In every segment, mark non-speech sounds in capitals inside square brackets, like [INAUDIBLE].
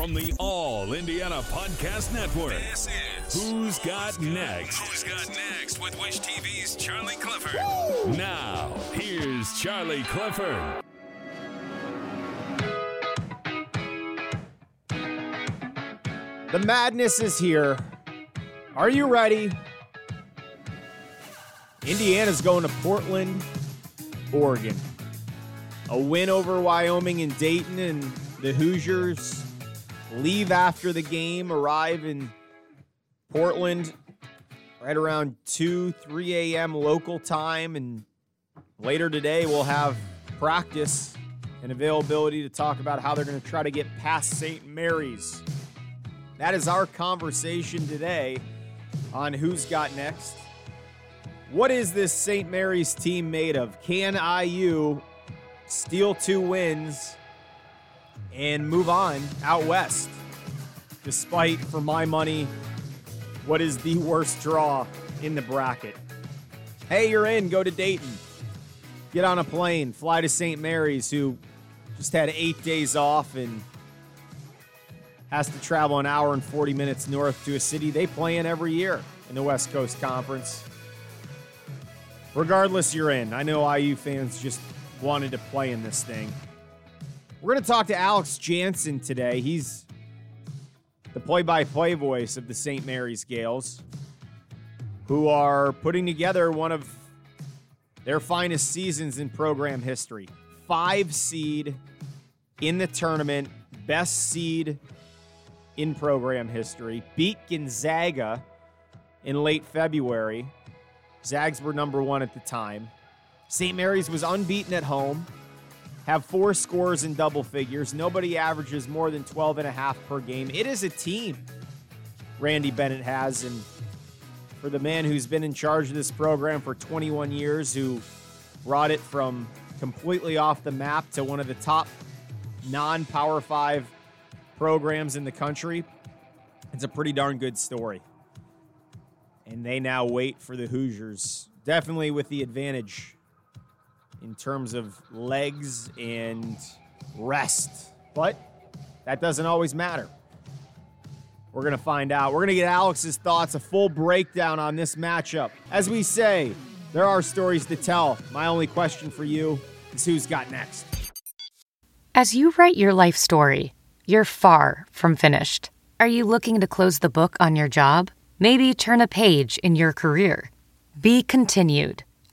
from the All Indiana Podcast Network. This is Who's Got Next? Who's Got Next with Wish TV's Charlie Clifford. Now, here's Charlie Clifford. The madness is here. Are you ready? Indiana's going to Portland, Oregon. A win over Wyoming and Dayton, and the Hoosiers leave after the game, arrive in Portland right around 2, 3 a.m. local time. And later today, we'll have practice and availability to talk about how they're going to try to get past St. Mary's. That is our conversation today on Who's Got Next. What is this St. Mary's team made of? Can IU steal two wins and move on out west? Despite, for my money, what is the worst draw in the bracket? Hey, you're in. Go to Dayton. Get on a plane. Fly to St. Mary's, who just had eight days off and has to travel an hour and 40 minutes north to a city they play in every year in the West Coast Conference. Regardless, you're in. I know IU fans just wanted to play in this thing. We're going to talk to Alex Jensen today. He's the play by play voice of the St. Mary's Gales, who are putting together one of their finest seasons in program history. Five seed in the tournament, best seed in program history, beat Gonzaga in late February. Zags were number one at the time. St. Mary's was unbeaten at home, have four scores in double figures. Nobody averages more than 12 and a half per game. It is a team Randy Bennett has. And for the man who's been in charge of this program for 21 years, who brought it from completely off the map to one of the top non Power Five programs in the country, it's a pretty darn good story. And they now wait for the Hoosiers, definitely with the advantage in terms of legs and rest. But that doesn't always matter. We're going to find out. We're going to get Alex's thoughts, a full breakdown on this matchup. As we say, there are stories to tell. My only question for you is who's got next? As you write your life story, you're far from finished. Are you looking to close the book on your job? Maybe turn a page in your career? Be continued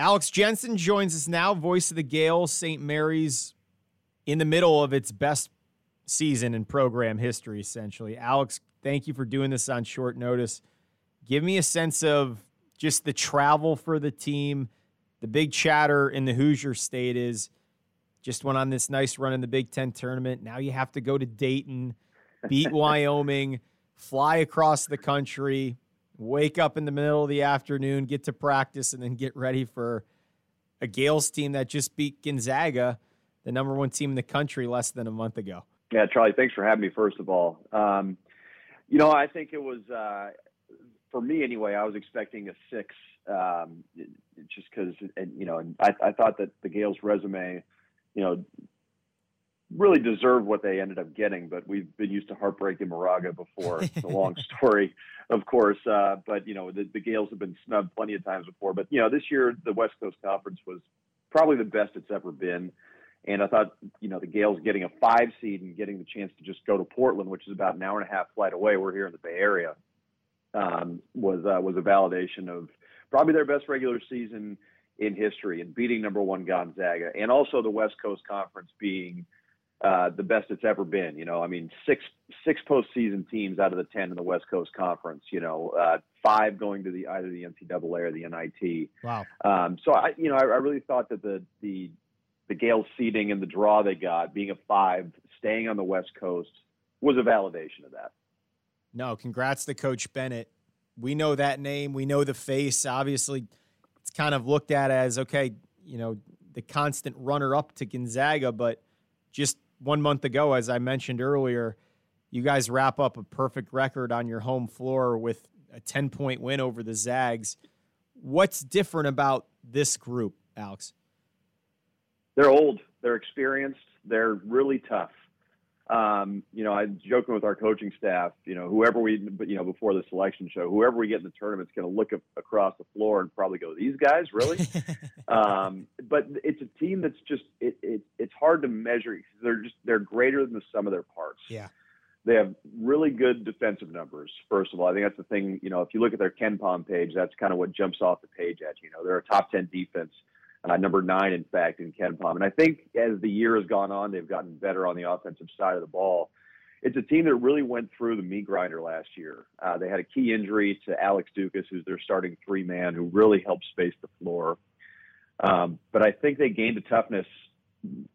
Alex Jensen joins us now, voice of the Gale, St. Mary's, in the middle of its best season in program history, essentially. Alex, thank you for doing this on short notice. Give me a sense of just the travel for the team. The big chatter in the Hoosier state is just went on this nice run in the Big Ten tournament. Now you have to go to Dayton, beat [LAUGHS] Wyoming, fly across the country, wake up in the middle of the afternoon, get to practice, and then get ready for a Gales team that just beat Gonzaga, the number one team in the country, less than a month ago. Yeah, Charlie, thanks for having me, first of all. Um, you know, I think it was, uh, for me anyway, I was expecting a six, um, just because, and you know, I, I thought that the Gales resume, you know, really deserve what they ended up getting, but we've been used to heartbreak in Moraga before. It's a long [LAUGHS] story, of course. Uh, but you know, the, the Gales have been snubbed plenty of times before. But you know, this year the West Coast Conference was probably the best it's ever been, And I thought, you know, the Gales getting a five seed and getting the chance to just go to Portland, which is about an hour and a half flight away. We're here in the Bay Area. Um, was uh, was a validation of probably their best regular season in history and beating number one Gonzaga, and also the West Coast Conference being uh, the best it's ever been. You know, I mean, six six postseason teams out of the ten in the West Coast Conference. You know, uh, five going to the either the NCAA or the NIT. Wow. Um, so I, you know, I, I really thought that the the the Gales seeding and the draw they got, being a five, staying on the West Coast, was a validation of that. No, congrats to Coach Bennett. We know that name. We know the face. Obviously, it's kind of looked at as okay, you know, the constant runner up to Gonzaga, but just one month ago, as I mentioned earlier, you guys wrap up a perfect record on your home floor with a 10 point win over the Zags. What's different about this group, Alex? They're old, they're experienced, they're really tough. Um, you know, I'm joking with our coaching staff. You know, whoever we, you know, before the selection show, whoever we get in the tournament is going to look across the floor and probably go, "These guys, really?" [LAUGHS] um, but it's a team that's just it, it, it's hard to measure. They're just they're greater than the sum of their parts. Yeah, they have really good defensive numbers. First of all, I think that's the thing. You know, if you look at their KenPom page, that's kind of what jumps off the page at you. Know, they're a top ten defense uh, number nine, in fact, in KenPom. And I think as the year has gone on, they've gotten better on the offensive side of the ball. It's a team that really went through the meat grinder last year. Uh, they had a key injury to Alex Ducas, who's their starting three man, who really helped space the floor. Um, but I think they gained a toughness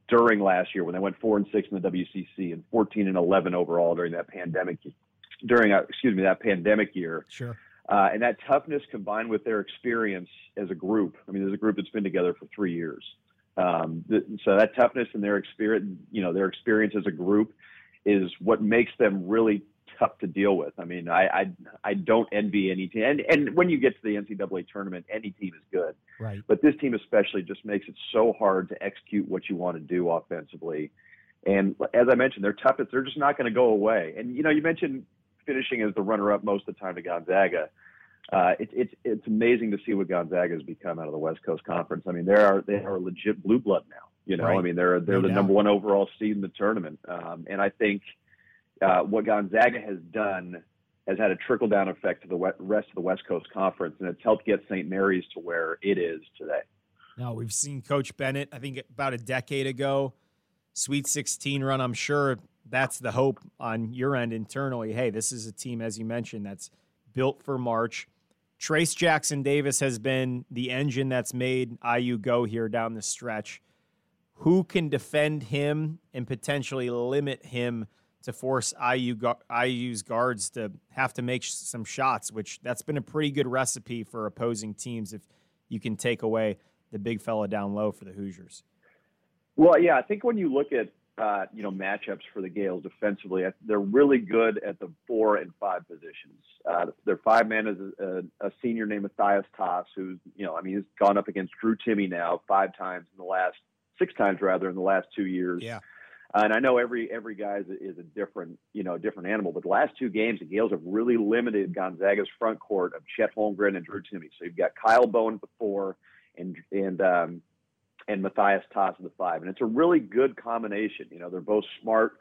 during last year when they went four and six in the WCC and 14 and 11 overall during that pandemic during uh, excuse me that pandemic year. Sure. Uh, and that toughness combined with their experience as a group. I mean, there's a group that's been together for three years. Um, so that toughness and their experience, you know, their experience as a group is what makes them really tough to deal with. I mean, I I, I don't envy any team, and and when you get to the NCAA tournament, any team is good. Right. But this team especially just makes it so hard to execute what you want to do offensively. And as I mentioned, their toughness, they're just not going to go away. And you know, you mentioned finishing as the runner-up most of the time to Gonzaga. Uh, it, it's it's amazing to see what Gonzaga has become out of the West Coast Conference. I mean, they are they are legit blue blood now. You know, right. I mean, they're they're no the doubt. number one overall seed in the tournament, um, and I think uh, what Gonzaga has done has had a trickle down effect to the rest of the West Coast Conference, and it's helped get St. Mary's to where it is today. Now we've seen Coach Bennett. I think about a decade ago, Sweet 16 run. I'm sure that's the hope on your end internally. Hey, this is a team, as you mentioned, that's built for March. Trayce Jackson Davis has been the engine that's made IU go here down the stretch. Who can defend him and potentially limit him to force IU IU's guards to have to make some shots? Which that's been a pretty good recipe for opposing teams if you can take away the big fella down low for the Hoosiers. Well, yeah, I think when you look at uh, you know matchups for the Gales defensively. They're really good at the four and five positions. Uh, their five man is a, a, senior named Matthias Tass, who's you know I mean he's gone up against Drew Timme now five times in the last six times rather in the last two years. Yeah. Uh, and I know every every guy is a, is a different you know different animal, but the last two games the Gales have really limited Gonzaga's front court of Chet Holmgren and Drew Timme. So you've got Kyle Bowen at the four and and um, and Matthias Tass at the five. And it's a really good combination. You know, they're both smart.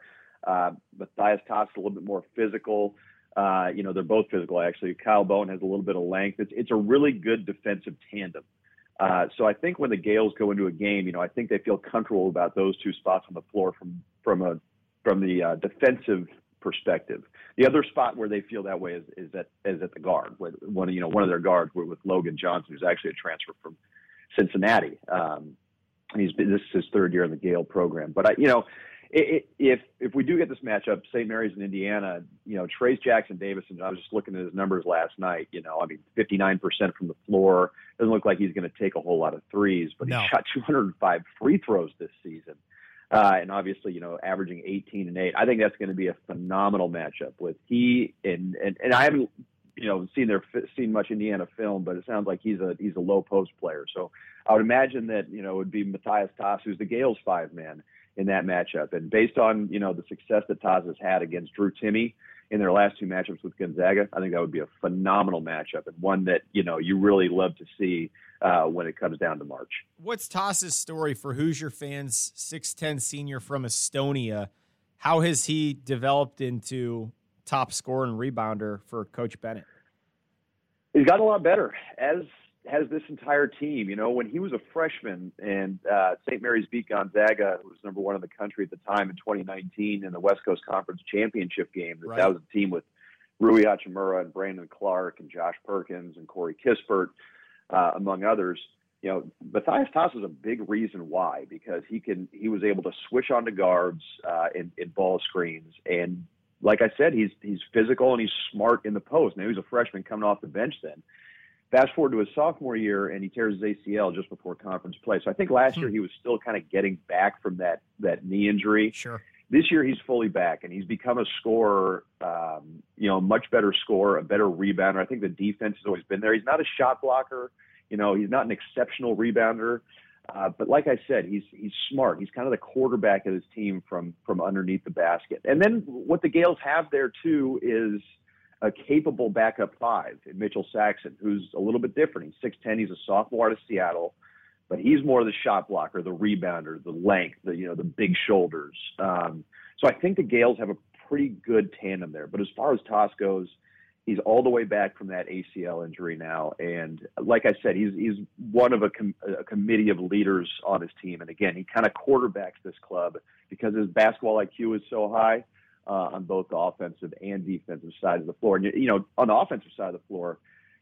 Uh, Matthias Tass is a little bit more physical. Uh, you know, they're both physical actually. Kyle Bowen has a little bit of length. It's, it's a really good defensive tandem. Uh, so I think when the Gales go into a game, you know, I think they feel comfortable about those two spots on the floor from from a from the uh, defensive perspective. The other spot where they feel that way is, is at is at the guard. With one you know one of their guards with Logan Johnson, who's actually a transfer from Cincinnati. Um, he's been, this is his third year in the Gale program. But I, you know, it, it, if if we do get this matchup, St. Mary's in Indiana, you know, Trayce Jackson Davis, and I was just looking at his numbers last night. You know, I mean, 59% from the floor. Doesn't look like he's going to take a whole lot of threes, but No. he shot 205 free throws this season. Uh, and obviously, you know, averaging 18 and 8. I think that's going to be a phenomenal matchup with he and and, and I haven't you know seen their seen much Indiana film, but it sounds like he's a he's a low post player. So I would imagine that you know it would be Matthias Tass, who's the Gales five man in that matchup. And based on you know the success that Tass has had against Drew Timme in their last two matchups with Gonzaga. I think that would be a phenomenal matchup and one that you know you really love to see uh, when it comes down to March. What's Tass's story for Hoosier fans? Six ten senior from Estonia. How has he developed into top scorer and rebounder for Coach Bennett? He's gotten a lot better as has this entire team. You know, when he was a freshman and uh, St. Mary's beat Gonzaga, who was number one in the country at the time in 2019 in the West Coast Conference Championship game, that, Right. that was a team with Rui Hachimura and Brandon Clarke and Josh Perkins and Corey Kispert, uh, among others. You know, Matthias Tass was a big reason why because he can he was able to switch onto guards uh, in, in ball screens and like I said, he's he's physical and he's smart in the post. Now he was a freshman coming off the bench then. Fast forward to his sophomore year, and he tears his ACL just before conference play. So I think last year he was still kind of getting back from that that knee injury. Sure. This year he's fully back, and he's become a scorer. Um, you know, much better scorer, a better rebounder. I think the defense has always been there. He's not a shot blocker. You know, he's not an exceptional rebounder. Uh, but like I said, he's he's smart. He's kind of the quarterback of his team from from underneath the basket. And then what the Gales have there too is a capable backup five in Mitchell Saxen, who's a little bit different. He's six ten. He's a sophomore out of Seattle, but he's more of the shot blocker, the rebounder, the length, the you know the big shoulders. Um, so I think the Gales have a pretty good tandem there. But as far as Tass goes, he's all the way back from that ACL injury now, and like I said, he's he's one of a, com- a committee of leaders on his team. And again, he kind of quarterbacks this club because his basketball IQ is so high uh, on both the offensive and defensive side of the floor. And you know, on the offensive side of the floor,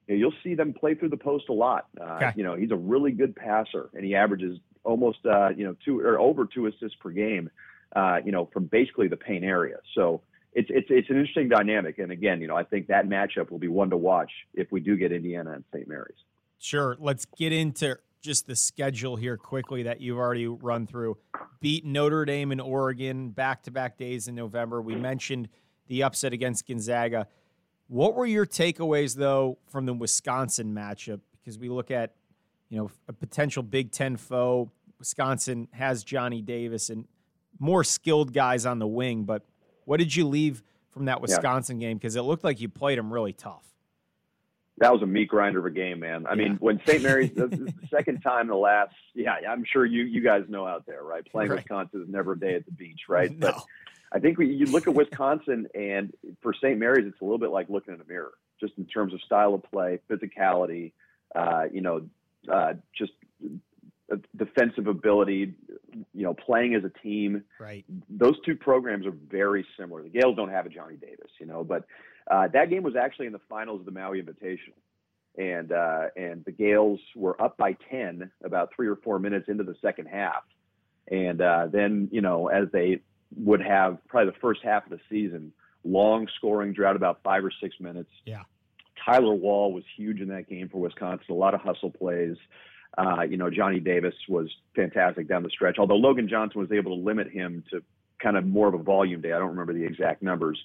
you know, you'll see them play through the post a lot. Uh, Okay. You know, he's a really good passer, and he averages almost uh, you know two or over two assists per game. Uh, you know, from basically the paint area. So it's it's it's an interesting dynamic. And again, you know, I think that matchup will be one to watch if we do get Indiana and St. Mary's. Sure. Let's get into just the schedule here quickly that you've already run through. Beat Notre Dame and Oregon back to back days in November. We mentioned the upset against Gonzaga. What were your takeaways, though, from the Wisconsin matchup? Because we look at, you know, a potential Big Ten foe. Wisconsin has Johnny Davis and more skilled guys on the wing. But what did you leave from that Wisconsin game? Because it looked like you played them really tough. That was a meat grinder of a game, man. I mean, when St. Mary's the, the [LAUGHS] second time in the last, yeah, I'm sure you you guys know out there, right? Playing Right. Wisconsin is never a day at the beach, right? [LAUGHS] No. But I think we, you look at Wisconsin, and for St. Mary's, it's a little bit like looking in a mirror, just in terms of style of play, physicality, uh, you know, uh, just defensive ability, you know, playing as a team. Right. Those two programs are very similar. The Gales don't have a Johnny Davis, you know, but uh, that game was actually in the finals of the Maui Invitational, and uh, and the Gales were up by ten about three or four minutes into the second half, and uh, then you know as they would have probably the first half of the season, long scoring drought about five or six minutes. Yeah. Tyler Wahl was huge in that game for Wisconsin. A lot of hustle plays. Uh, you know, Johnny Davis was fantastic down the stretch. Although Logan Johnson was able to limit him to kind of more of a volume day. I don't remember the exact numbers,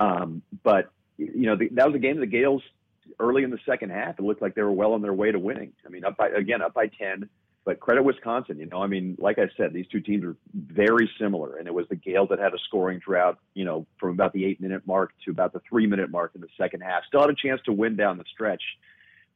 um, but you know, the, that was a game of the Gales early in the second half. It looked like they were well on their way to winning. I mean, up by again up by ten. But credit Wisconsin. You know, I mean, like I said, these two teams are very similar, and it was the Gales that had a scoring drought. You know, from about the eight-minute mark to about the three-minute mark in the second half. Still had a chance to win down the stretch.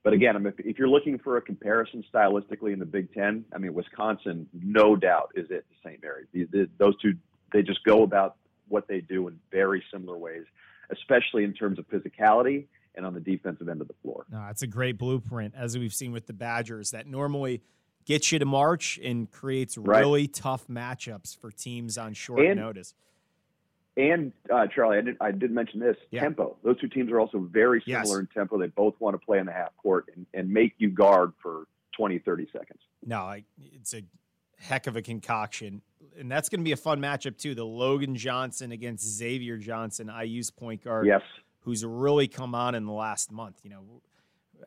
But again, if, you're looking for a comparison stylistically in the Big Ten, I mean, Wisconsin, no doubt, is it St. Mary's. Those two, they just go about what they do in very similar ways, especially in terms of physicality and on the defensive end of the floor. No, it's a great blueprint, as we've seen with the Badgers, that normally gets you to March and creates Right. really tough matchups for teams on short And- notice. And uh, Charlie, I did, I did mention this Yeah. tempo. Those two teams are also very Yes. similar in tempo. They both want to play in the half court and, and make you guard for 20, 30 seconds. No, I, it's a heck of a concoction. And that's going to be a fun matchup, too. The Logan Johnson against Xavier Johnson, IU's point guard, Yes. who's really come on in the last month. You know,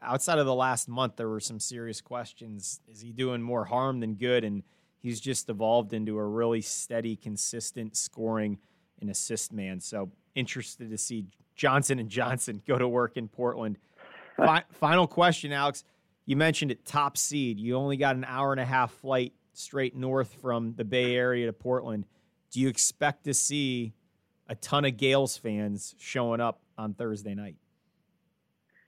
outside of the last month, there were some serious questions. Is he doing more harm than good? And he's just evolved into a really steady, consistent scoring and assist man. So interested to see Johnson and Johnson go to work in Portland. [LAUGHS] Fi- final question, Alex. You mentioned it, top seed. You only got an hour and a half flight straight north from the Bay Area to Portland. Do you expect to see a ton of Gales fans showing up on Thursday night.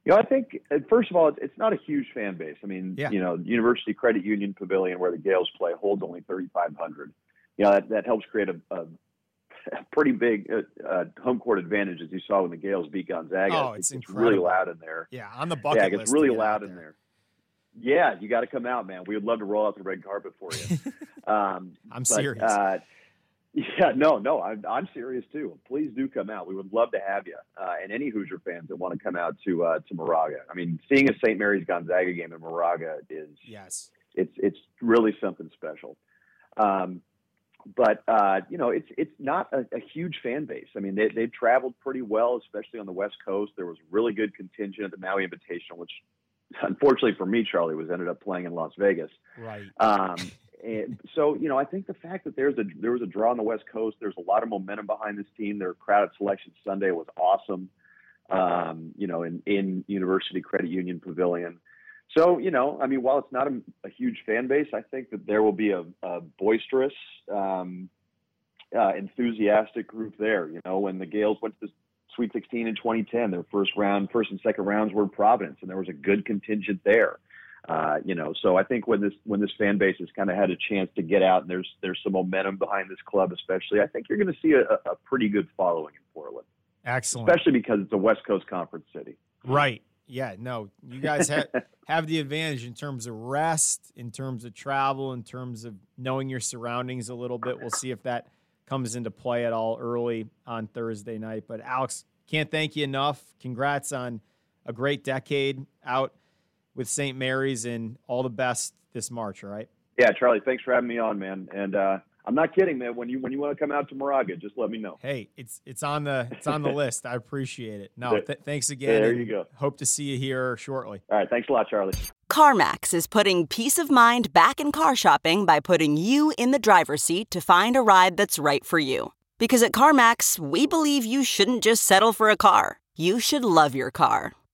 You know, I think uh, first of all, it's, it's not a huge fan base. I mean, Yeah. you know, University Credit Union Pavilion, where the Gales play, holds only 3,500. You know, that, that helps create a, a, pretty big uh, uh, home court advantage, as you saw when the Gales beat Gonzaga. Oh, it's really incredible. loud in there. Yeah, on the bucket yeah, it gets list. really loud in there. Yeah, you got to come out, man. We would love to roll out the red carpet for you. [LAUGHS] um, I'm but, serious. Uh, [LAUGHS] yeah, no, no, I'm, I'm serious too. Please do come out. We would love to have you, uh, and any Hoosier fans that want to come out to uh, to Moraga. I mean, seeing a St. Mary's Gonzaga game in Moraga is yes. it's it's really something special. Um, but uh, you know, it's it's not a, a huge fan base. I mean, they they've traveled pretty well, especially on the West Coast. There was really good contingent at the Maui Invitational, which unfortunately for me, Charlie, was ended up playing in Las Vegas. Right. Um, and so, you know, I think the fact that there's a there was a draw on the West Coast, there's a lot of momentum behind this team. Their crowd Selection Sunday was awesome. Um, you know, in in University Credit Union Pavilion. So, you know, I mean, while it's not a, a huge fan base, I think that there will be a, a boisterous, um, uh, enthusiastic group there. You know, when the Gales went to the Sweet 16 in 2010, their first round, first and second rounds were in Providence, and there was a good contingent there. Uh, you know, so I think when this when this fan base has kind of had a chance to get out and there's there's some momentum behind this club, especially, I think you're going to see a, a pretty good following in Portland, Excellent. especially because it's a West Coast Conference city. Right. Yeah. No, you guys have [LAUGHS] have the advantage in terms of rest, in terms of travel, in terms of knowing your surroundings a little bit. We'll see if that comes into play at all early on Thursday night. But Alex, can't thank you enough. Congrats on a great decade out with St. Mary's and all the best this March. All right. Yeah, Charlie, thanks for having me on, man. And uh, I'm not kidding, man. When you when you want to come out to Moraga, just let me know. Hey, it's it's on the it's on the [LAUGHS] list. I appreciate it. No, th- thanks again. There you go. Hope to see you here shortly. All right, thanks a lot, Charlie. CarMax is putting peace of mind back in car shopping by putting you in the driver's seat to find a ride that's right for you. Because at CarMax, we believe you shouldn't just settle for a car, you should love your car.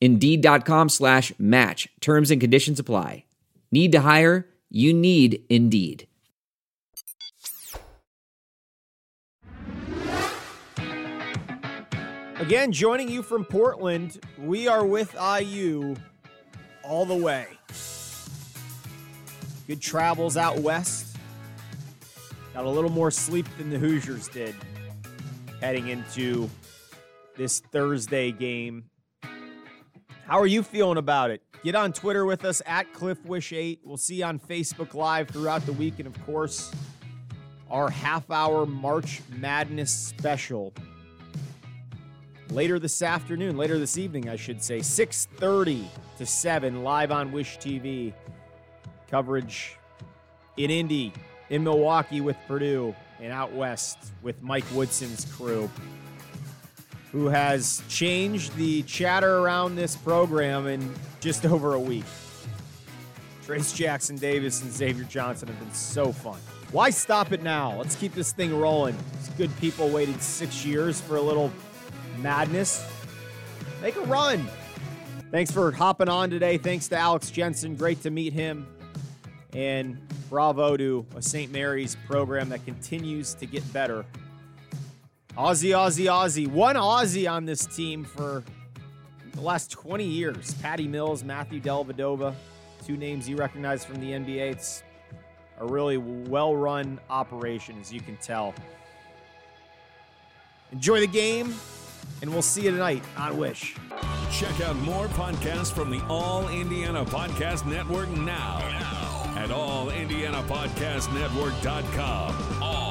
Indeed.com slash match. Terms and conditions apply. Need to hire? You need Indeed. Again, joining you from Portland, we are with IU all the way. Good travels out west. Got a little more sleep than the Hoosiers did heading into this Thursday game. How are you feeling about it? Get on Twitter with us at CliffWish8. We'll see you on Facebook Live throughout the week. And of course, our half hour March Madness special later this afternoon, later this evening, I should say, 6:30 to 7 live on Wish TV. Coverage in Indy, in Milwaukee with Purdue, and out west with Mike Woodson's crew, who has changed the chatter around this program in just [LAUGHS] over a week. Trayce Jackson Davis and Xavier Johnson have been so fun. Why stop it now? Let's keep this thing rolling. These good people waited six years for a little madness. Make a run. Thanks for hopping on today. Thanks to Alex Jensen. Great to meet him. And bravo to a St. Mary's program that continues to get better. Aussie, Aussie, Aussie. One Aussie on this team for the last 20 years. Patty Mills, Matthew Dellavedova, two names you recognize from the NBA. It's a really well run operation, as you can tell. Enjoy the game, and we'll see you tonight on Wish. Check out more podcasts from the All Indiana Podcast Network now, at allindianapodcastnetwork.com. All